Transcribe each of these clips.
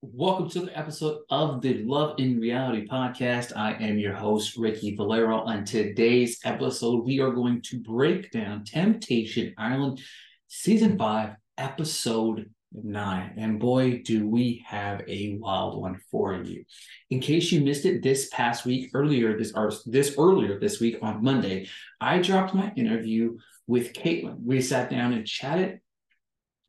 Welcome to the episode of the Love in Reality podcast. I am your host, Ricky Valero. On today's episode, we are going to break down Temptation Island Season 5, Episode 9. And boy, do we have a wild one for you. In case you missed it this past week, earlier this or this earlier this week on Monday, I dropped my interview with Caitlin. We sat down and chatted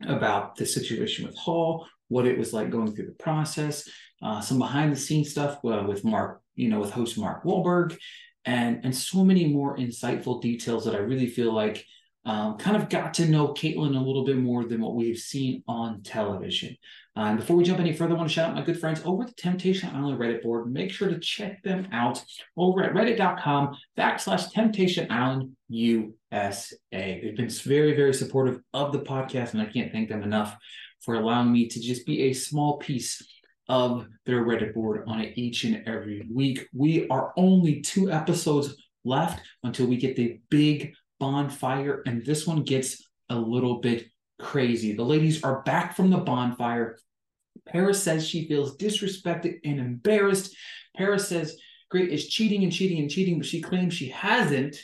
about the situation with Hall, what it was like going through the process, uh, some behind the scenes stuff uh, with Mark, you know, with host Mark Wahlberg, and and so many more insightful details that I really feel like um, kind of got to know Caitlin a little bit more than what we've seen on television. Uh, and before we jump any further, I want to shout out my good friends over at the Temptation Island Reddit board. Make sure to check them out over at reddit.com backslash Temptation Island USA. They've been very, very supportive of the podcast, and I can't thank them enough for allowing me to just be a small piece of their Reddit board on it each and every week. We are only two episodes left until we get the big bonfire, and this one gets a little bit crazy. The ladies are back from the bonfire. Paris says she feels disrespected and embarrassed. Paris says Gray is cheating and cheating and cheating, but she claims she hasn't,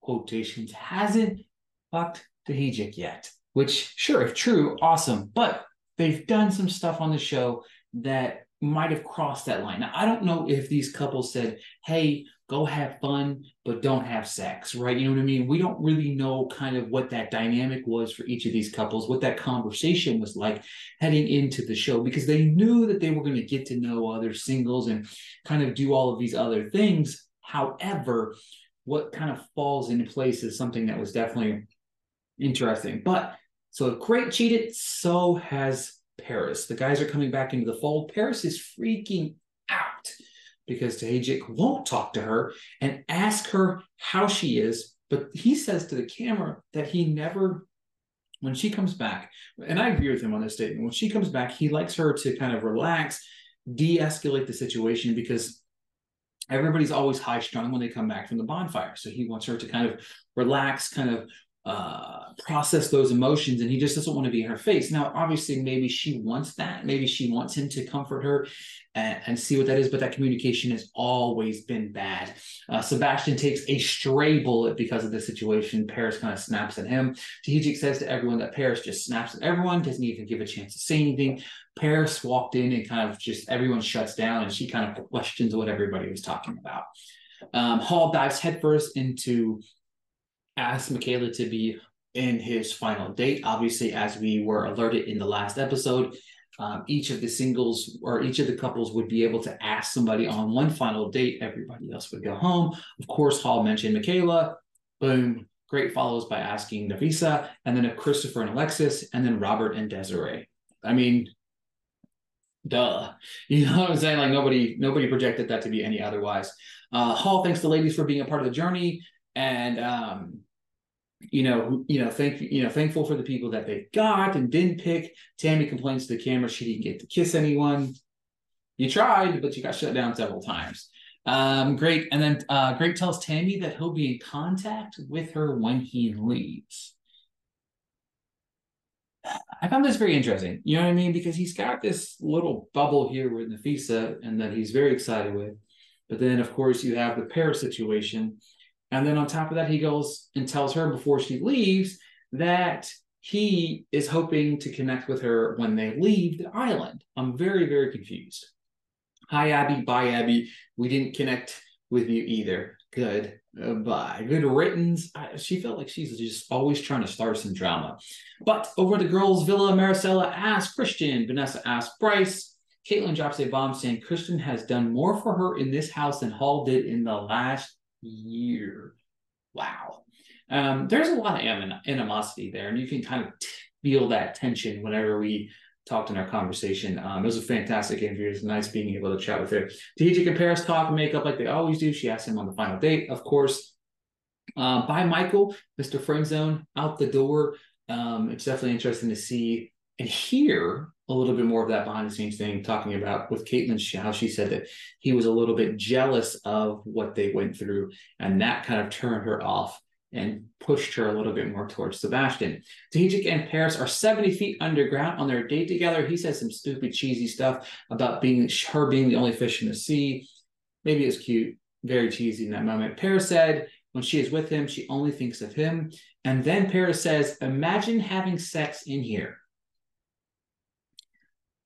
quotations, hasn't fucked Tahijik yet which sure, if true, awesome. But they've done some stuff on the show that might have crossed that line. Now, I don't know if these couples said, hey, go have fun, but don't have sex, right? You know what I mean? We don't really know kind of what that dynamic was for each of these couples, what that conversation was like heading into the show, because they knew that they were going to get to know other singles and kind of do all of these other things. However, what kind of falls into place is something that was definitely interesting. But so if Gray cheated, so has Paris. The guys are coming back into the fold. Paris is freaking out because Tahijik won't talk to her and ask her how she is. But he says to the camera that he never, when she comes back, and I agree with him on this statement, when she comes back, he likes her to kind of relax, de escalate the situation because everybody's always high strung when they come back from the bonfire. So he wants her to kind of relax, kind of uh, process those emotions and he just doesn't want to be in her face. Now, obviously, maybe she wants that. Maybe she wants him to comfort her and, and see what that is, but that communication has always been bad. Uh, Sebastian takes a stray bullet because of the situation. Paris kind of snaps at him. Tahijik says to everyone that Paris just snaps at everyone, doesn't even give a chance to say anything. Paris walked in and kind of just everyone shuts down and she kind of questions what everybody was talking about. Um, Hall dives headfirst into asked Michaela to be in his final date. Obviously, as we were alerted in the last episode, um, each of the singles or each of the couples would be able to ask somebody on one final date. Everybody else would go home. Of course, Hall mentioned Michaela. Boom. Gray follows by asking Nafisa, and then Christopher and Alexis, and then Robert and Desiree. I mean, duh. You know what I'm saying? Like nobody, nobody projected that to be any otherwise. Uh, Hall thanks the ladies for being a part of the journey and um, you know, you know, thank you know, thankful for the people that they got and didn't pick. Tammy complains to the camera she didn't get to kiss anyone. You tried, but you got shut down several times. Um, great. And then uh, Gray tells Tammy that he'll be in contact with her when he leaves. I found this very interesting. You know what I mean? Because he's got this little bubble here with Nafisa and that he's very excited with. But then, of course, you have the pair situation and then on top of that, he goes and tells her before she leaves that he is hoping to connect with her when they leave the island. I'm very, very confused. Hi, Abby. Bye, Abby. We didn't connect with you either. Good. Uh, bye. Good riddance. I, she felt like she's just always trying to start some drama. But over the girls' villa, Maricela asks Christian. Vanessa asks Bryce. Caitlin drops a bomb saying Christian has done more for her in this house than Hall did in the last year. Wow. Um, there's a lot of animosity there, and you can kind of feel that tension whenever we talked in our conversation. Um, it was a fantastic interview. It was nice being able to chat with her. And Paris talk and make up like they always do. She asked him on the final date, of course. Uh, by Michael, Mr. Friendzone, out the door. Um, it's definitely interesting to see and hear a little bit more of that behind the scenes thing, talking about with Kaitlyn, how she said that he was a little bit jealous of what they went through, and that kind of turned her off and pushed her a little bit more towards Sebastian. Tahijik and Paris are 70 feet underground on their date together. He says some stupid, cheesy stuff about being her being the only fish in the sea. Maybe it's cute, very cheesy in that moment. Paris said when she is with him, she only thinks of him. And then Paris says, Imagine having sex in here.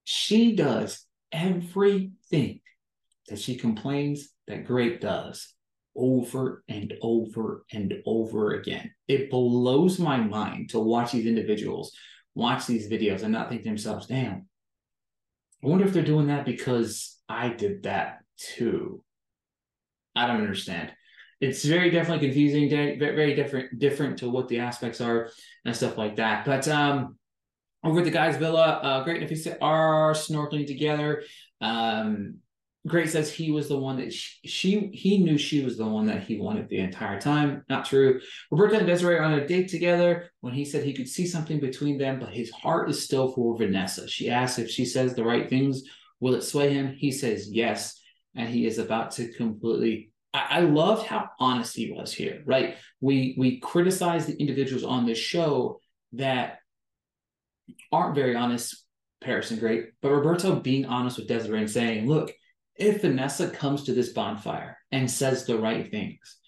She does everything that she complains that Gray does over and over and over again. It blows my mind to watch these individuals watch these videos and not think to themselves, damn, I wonder if they're doing that because I did that too. I don't understand. It's very definitely confusing, very different, different to what the aspects are and stuff like that. But um, over at the guys' villa, uh, Gray and Nafisa are snorkeling together. Um, Gray says he was the one that she, she, he knew she was the one that he wanted the entire time. Not true. Roberto and Desiree are on a date together when he said he could see something between them, but his heart is still for Vanessa. She asks if she says the right things, will it sway him? He says yes, and he is about to completely. I, I loved how honest he was here. Right? We we criticize the individuals on this show that aren't very honest. Paris and Gray, but Roberto being honest with Desiree and saying, "Look." if Vanessa comes to this bonfire and says the right things,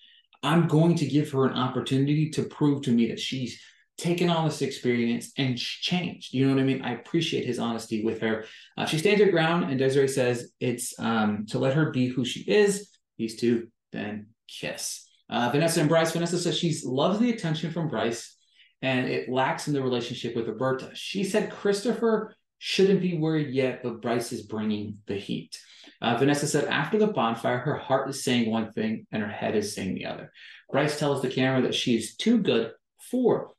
I'm going to give her an opportunity to prove to me that she's taken on this experience and changed. You know what I mean? I appreciate his honesty with her. Uh, she stands her ground, and Desiree says it's um, to let her be who she is. These two then kiss. Uh, Vanessa and Bryce. Vanessa says she loves the attention from Bryce, and it lacks in the relationship with Roberto. She said Christopher shouldn't be worried yet, but Bryce is bringing the heat. Uh, Vanessa said after the bonfire, her heart is saying one thing and her head is saying the other. Bryce tells the camera that she is too good for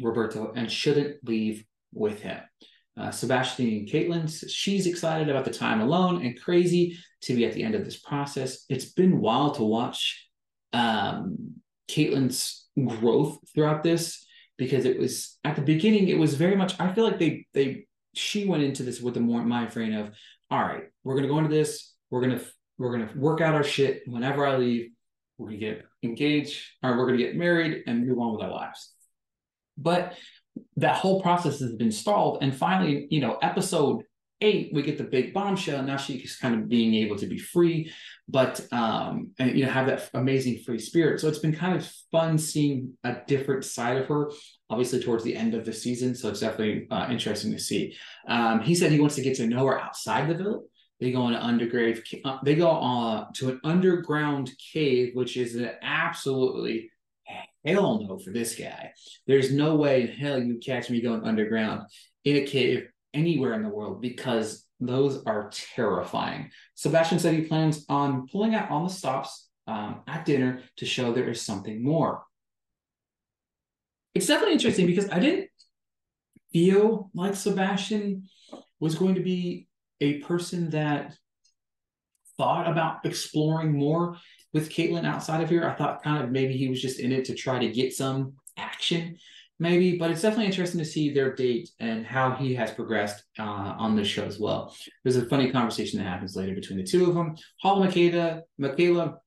Roberto and shouldn't leave with him. Uh, Sebastian and Caitlin, she's excited about the time alone and crazy to be at the end of this process. It's been wild to watch um, Kaitlyn's growth throughout this because it was at the beginning, it was very much, I feel like they, they, she went into this with the more mind frame of all right, we're gonna go into this. We're gonna we're gonna work out our shit. Whenever I leave, we're gonna get engaged, or we're gonna get married and move on with our lives. But that whole process has been stalled, and finally, you know, episode eight, we get the big bombshell. Now she's kind of being able to be free, but um, and you know, have that amazing free spirit. So it's been kind of fun seeing a different side of her obviously towards the end of the season. So it's definitely uh, interesting to see. Um, he said he wants to get to know her outside the villa. They go on an undergrave. Uh, they go uh, to an underground cave, which is an absolutely hell no for this guy. There's no way in hell you catch me going underground in a cave anywhere in the world because those are terrifying. Sebastian said he plans on pulling out all the stops um, at dinner to show there is something more it's definitely interesting because I didn't feel like Sebastian was going to be a person that thought about exploring more with Kaitlyn outside of here. I thought kind of maybe he was just in it to try to get some action, maybe. But it's definitely interesting to see their date and how he has progressed uh, on this show as well. There's a funny conversation that happens later between the two of them. Hall and Michaela,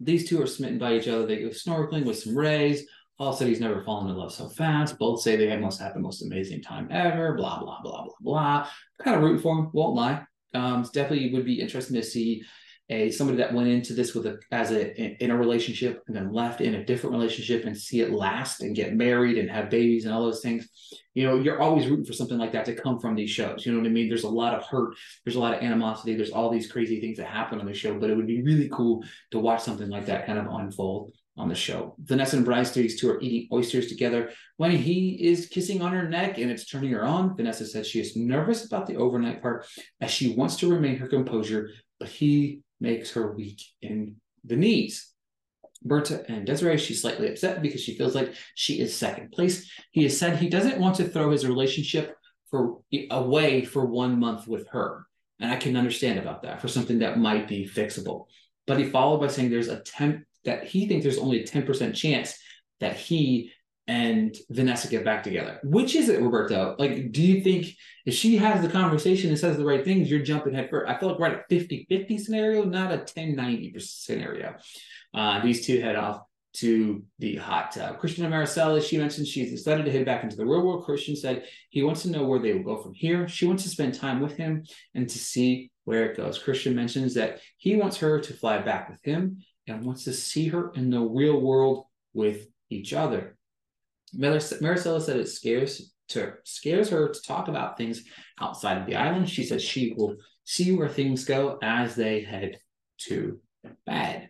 these two are smitten by each other. They go snorkeling with some rays. Paul said he's never fallen in love so fast. Both say they must have the most amazing time ever. Blah blah blah blah blah. Kind of root for him. Won't lie. Um, definitely would be interesting to see a somebody that went into this with a as a in a relationship and then left in a different relationship and see it last and get married and have babies and all those things. You know, you're always rooting for something like that to come from these shows. You know what I mean? There's a lot of hurt. There's a lot of animosity. There's all these crazy things that happen on the show, but it would be really cool to watch something like that kind of unfold on the show. Vanessa and Bryce, these two are eating oysters together when he is kissing on her neck and it's turning her on. Vanessa says she is nervous about the overnight part as she wants to remain her composure, but he makes her weak in the knees. Berta and Desiree, she's slightly upset because she feels like she is second place. He has said he doesn't want to throw his relationship for away for one month with her. And I can understand about that for something that might be fixable. But he followed by saying there's a 10 that he thinks there's only a 10% chance that he and Vanessa get back together. Which is it, Roberto? Like, do you think if she has the conversation and says the right things, you're jumping head first? I feel like we're at a 50 50 scenario, not a 10 90 scenario. Uh, these two head off to the hot tub. Christian Maricela, she mentioned she's excited to head back into the real world. Christian said he wants to know where they will go from here. She wants to spend time with him and to see where it goes. Christian mentions that he wants her to fly back with him and wants to see her in the real world with each other. Maricela said it scares to scares her to talk about things outside of the island. She says she will see where things go as they head to bed.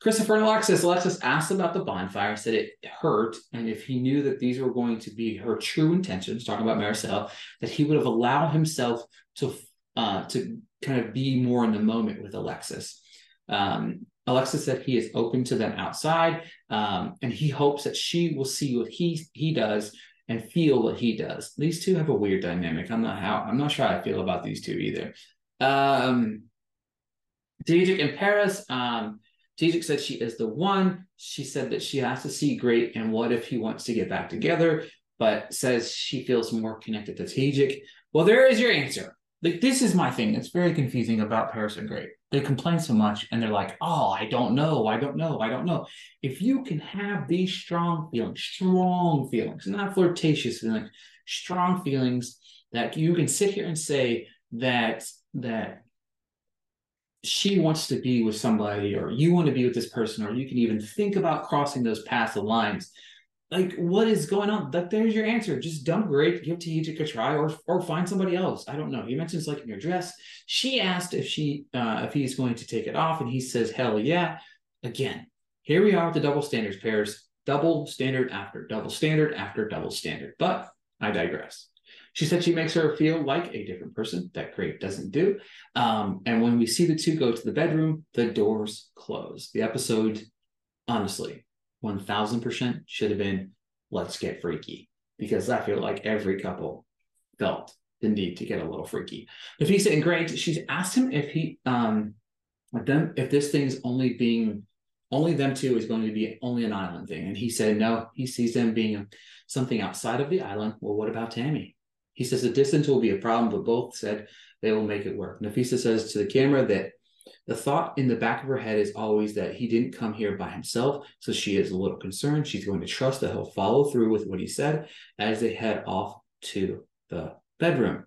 Christopher and Alexis. Alexis asked about the bonfire, said it hurt, and if he knew that these were going to be her true intentions, talking about Maricel, that he would have allowed himself to uh, to kind of be more in the moment with Alexis. Um, Alexis said he is open to them outside, um, and he hopes that she will see what he he does and feel what he does. These two have a weird dynamic. I'm not how I'm not sure how I feel about these two either. Um, Diedrich and Paris. Um, Tajik said she is the one. She said that she has to see Gray and what if he wants to get back together, but says she feels more connected to Tajik. Well, there is your answer. Like this is my thing. It's very confusing about Paris and Gray. They complain so much and they're like, oh, I don't know, I don't know, I don't know. If you can have these strong feelings, strong feelings, not flirtatious feelings, strong feelings that you can sit here and say that that she wants to be with somebody or you want to be with this person or you can even think about crossing those paths of lines. Like what is going on? Like there's your answer. Just dump Gray give Tahijik a try or or find somebody else. I don't know. He mentions like in your dress. She asked if she uh if he's going to take it off and he says hell yeah. Again here we are with the double standards Paris. Double standard after double standard after double standard. But i digress she said she makes her feel like a different person that Gray doesn't do. Um, and when we see the two go to the bedroom, the doors close. The episode, honestly, 1000% should have been let's get freaky because I feel like every couple felt the need to get a little freaky. If he's saying great, she's asked him if he um them if this thing's only being only them two is going to be only an island thing. And he said no, he sees them being something outside of the island. Well, what about Tammy? He says the distance will be a problem, but both said they will make it work. Nafisa says to the camera that the thought in the back of her head is always that he didn't come here by himself, so she is a little concerned. She's going to trust that he'll follow through with what he said as they head off to the bedroom.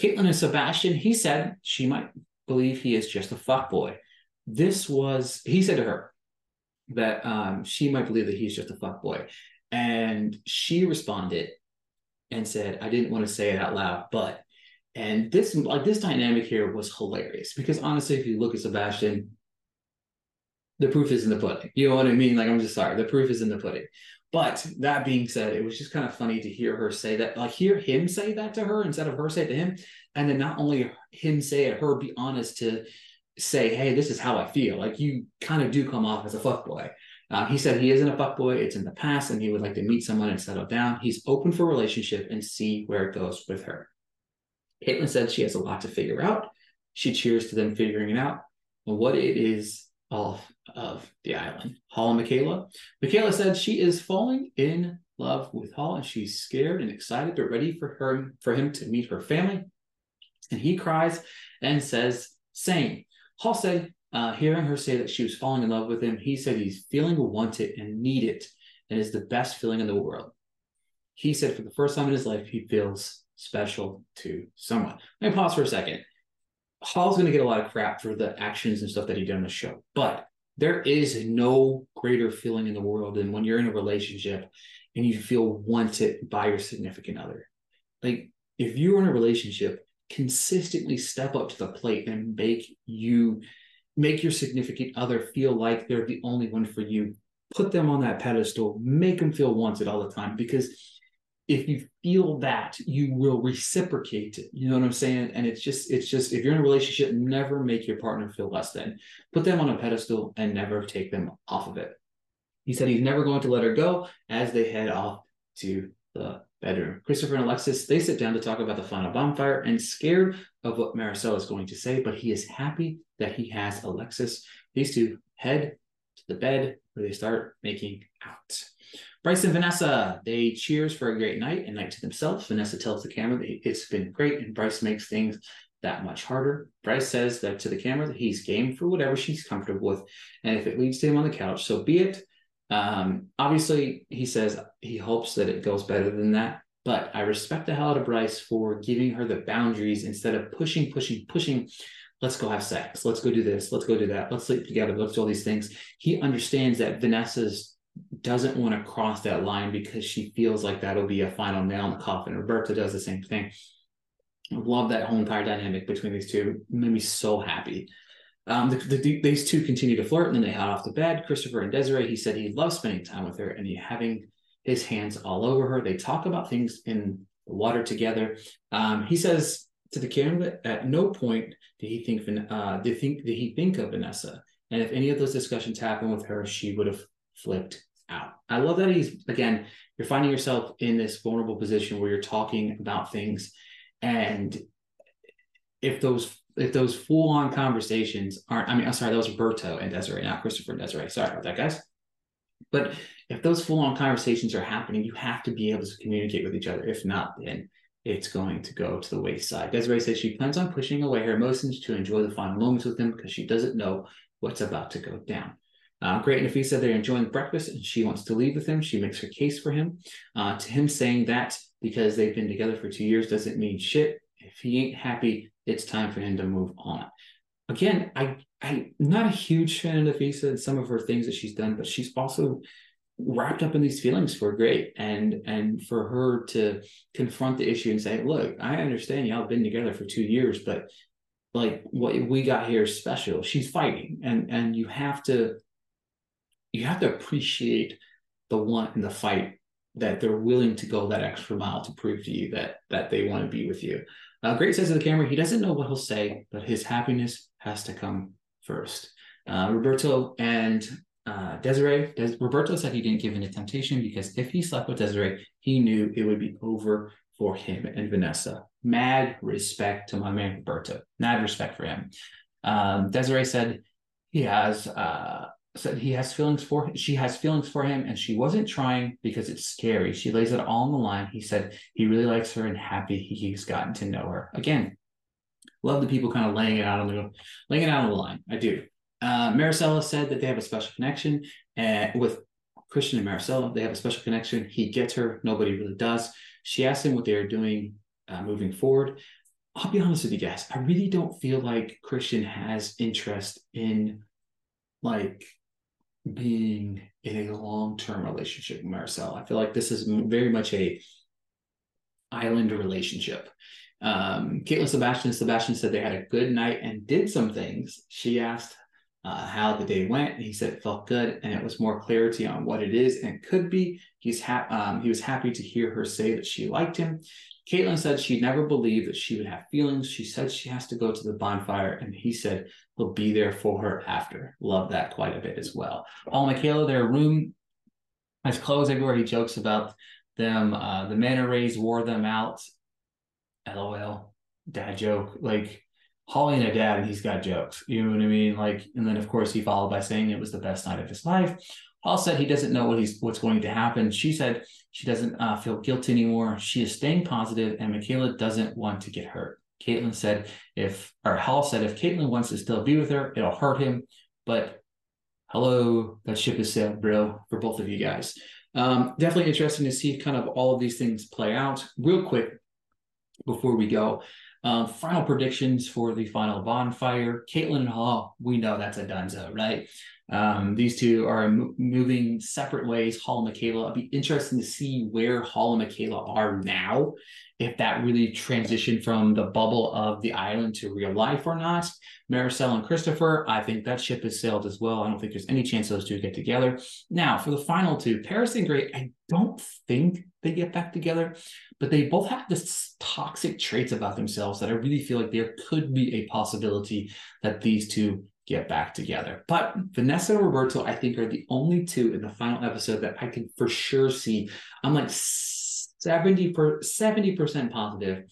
Caitlin and Sebastian, he said she might believe he is just a fuck boy. This was, he said to her that um, she might believe that he's just a fuck boy. And she responded and said, I didn't want to say it out loud, but and this like this dynamic here was hilarious because honestly, if you look at Sebastian, the proof is in the pudding. You know what I mean? Like I'm just sorry, the proof is in the pudding. But that being said, it was just kind of funny to hear her say that, like hear him say that to her instead of her say it to him, and then not only him say it, her be honest to say, "Hey, this is how I feel." Like you kind of do come off as a fuckboy. Uh, he said he isn't a fuckboy, it's in the past, and he would like to meet someone and settle down. He's open for relationship and see where it goes with her. Caitlin said she has a lot to figure out. She cheers to them figuring it out what it is off of the island. Hall and Michaela. Michaela said she is falling in love with Hall and she's scared and excited but ready for her for him to meet her family. And he cries and says, same. Hall said uh, hearing her say that she was falling in love with him, he said he's feeling wanted and needed and is the best feeling in the world. He said for the first time in his life, he feels special to someone. Let me pause for a second. Hall's going to get a lot of crap for the actions and stuff that he did on the show, but there is no greater feeling in the world than when you're in a relationship and you feel wanted by your significant other. Like if you're in a relationship, consistently step up to the plate and make you make your significant other feel like they're the only one for you. Put them on that pedestal, make them feel wanted all the time because if you feel that you will reciprocate it. You know what i'm saying? And it's just it's just if you're in a relationship never make your partner feel less than. Put them on a pedestal and never take them off of it. He said he's never going to let her go as they head off to the bedroom christopher and alexis they sit down to talk about the final bonfire and scared of what Marisol is going to say but he is happy that he has alexis these two head to the bed where they start making out Bryce and Vanessa, they cheers for a great night and night to themselves. Vanessa tells the camera that it's been great, and Bryce makes things that much harder. Bryce says that to the camera that he's game for whatever she's comfortable with, and if it leads to him on the couch, so be it. Um, obviously, he says he hopes that it goes better than that. But I respect the hell out of Bryce for giving her the boundaries instead of pushing, pushing, pushing. Let's go have sex. Let's go do this. Let's go do that. Let's sleep together. Let's do all these things. He understands that Vanessa's doesn't want to cross that line because she feels like that'll be a final nail in the coffin. Roberto does the same thing. I love that whole entire dynamic between these two. It made me so happy. Um, the, the, these two continue to flirt and then they head off to bed. Christopher and Desiree, he said he loves spending time with her and he having his hands all over her. They talk about things in the water together. Um, he says to the camera that at no point did he think uh, did think did he think of Vanessa. And if any of those discussions happened with her, she would have flipped out. I love that he's again, you're finding yourself in this vulnerable position where you're talking about things and if those if those full on conversations aren't, I mean, I'm sorry, that was Roberto and Desiree, not Christopher and Desiree. Sorry about that, guys. But if those full on conversations are happening, you have to be able to communicate with each other. If not, then it's going to go to the wayside. Desiree says she plans on pushing away her emotions to enjoy the final moments with him because she doesn't know what's about to go down. Uh, Gray and Nafisa, they're enjoying breakfast and she wants to leave with him. She makes her case for him. Uh, to him saying that because they've been together for two years doesn't mean shit. If he ain't happy, it's time for him to move on. Again, I, I'm not a huge fan of Nafisa and some of her things that she's done, but she's also wrapped up in these feelings for Gray and and for her to confront the issue and say look i understand y'all been together for two years but like what we got here is special she's fighting and and you have to you have to appreciate the want and the fight that they're willing to go that extra mile to prove to you that that they want to be with you. Uh, Gray says to the camera, he doesn't know what he'll say, but his happiness has to come first. Uh, Roberto and uh, Desiree, Des- Roberto said he didn't give in to temptation because if he slept with Desiree, he knew it would be over for him and Vanessa. Mad respect to my man Roberto. Mad respect for him. Um, Desiree said he has uh, said he has feelings for she has feelings for him and she wasn't trying because it's scary. She lays it all on the line. He said he really likes her and happy he's gotten to know her. Again love the people kind of laying it out on the laying it out on the line. I do. Uh, maricela said that they have a special connection uh, with christian and maricela. They have a special connection. He gets her. Nobody really does. She asked him what they are doing uh, moving forward. I'll be honest with you guys. I really don't feel like christian has interest in like being in a long-term relationship with Marcel. I feel like this is very much a island relationship. Um, Caitlin Sebastian, Sebastian said they had a good night and did some things. She asked uh, how the day went. He said it felt good, and it was more clarity on what it is and could be. He's ha- um, he was happy to hear her say that she liked him. Caitlin said she never believed that she would have feelings. She said she has to go to the bonfire, and he said he'll be there for her after. Love that quite a bit as well. All Michaela, their room has clothes everywhere. He jokes about them. Uh, the manta rays wore them out. LOL. Dad joke. Like Holly and a dad, and he's got jokes. You know what I mean? Like, and then of course he followed by saying it was the best night of his life. Paul said he doesn't know what he's what's going to happen. She said she doesn't uh, feel guilty anymore. She is staying positive, and Michaela doesn't want to get hurt. Caitlin said if, or Hall said if Caitlin wants to still be with her, it'll hurt him. But hello, that ship is sailed, bro, for both of you guys. Um, definitely interesting to see kind of all of these things play out. Real quick before we go, um, final predictions for the final bonfire. Caitlin and Hall, we know that's a dunzo, right? Um, these two are moving separate ways. Hall and Michaela. It'll be interesting to see where Hall and Michaela are now, if that really transitioned from the bubble of the island to real life or not. Maricel and Christopher, I think that ship has sailed as well. I don't think there's any chance those two get together. Now, for the final two, Paris and Gray, I don't think they get back together, but they both have this toxic traits about themselves that I really feel like there could be a possibility that these two get back together. But Vanessa and Roberto, I think, are the only two in the final episode that I can for sure see. I'm like 70 per 70% positive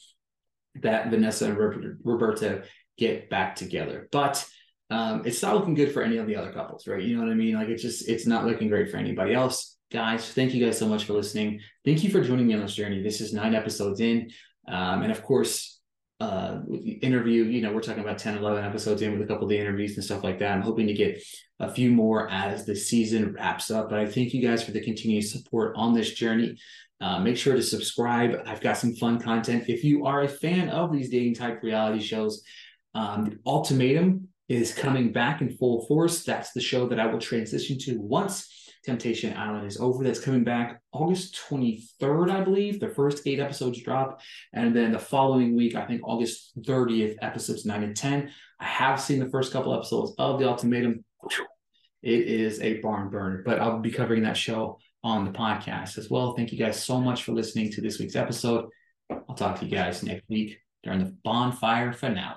that Vanessa and Roberto get back together. But um, it's not looking good for any of the other couples, right? You know what I mean? Like it's just it's not looking great for anybody else. Guys, thank you guys so much for listening. Thank you for joining me on this journey. This is nine episodes in. Um, and of course, uh interview, you know, we're talking about 10, 11 episodes in with a couple of the interviews and stuff like that. I'm hoping to get a few more as the season wraps up. But I thank you guys for the continued support on this journey. Uh, make sure to subscribe. I've got some fun content. If you are a fan of these dating type reality shows, um, Ultimatum is coming back in full force. That's the show that I will transition to once Temptation Island is over. That's coming back August 23rd, I believe. The first eight episodes drop. And then the following week, I think August 30th, episodes 9 and 10. I have seen the first couple episodes of The Ultimatum. It is a barn burner, but I'll be covering that show on the podcast as well. Thank you guys so much for listening to this week's episode. I'll talk to you guys next week during the bonfire finale.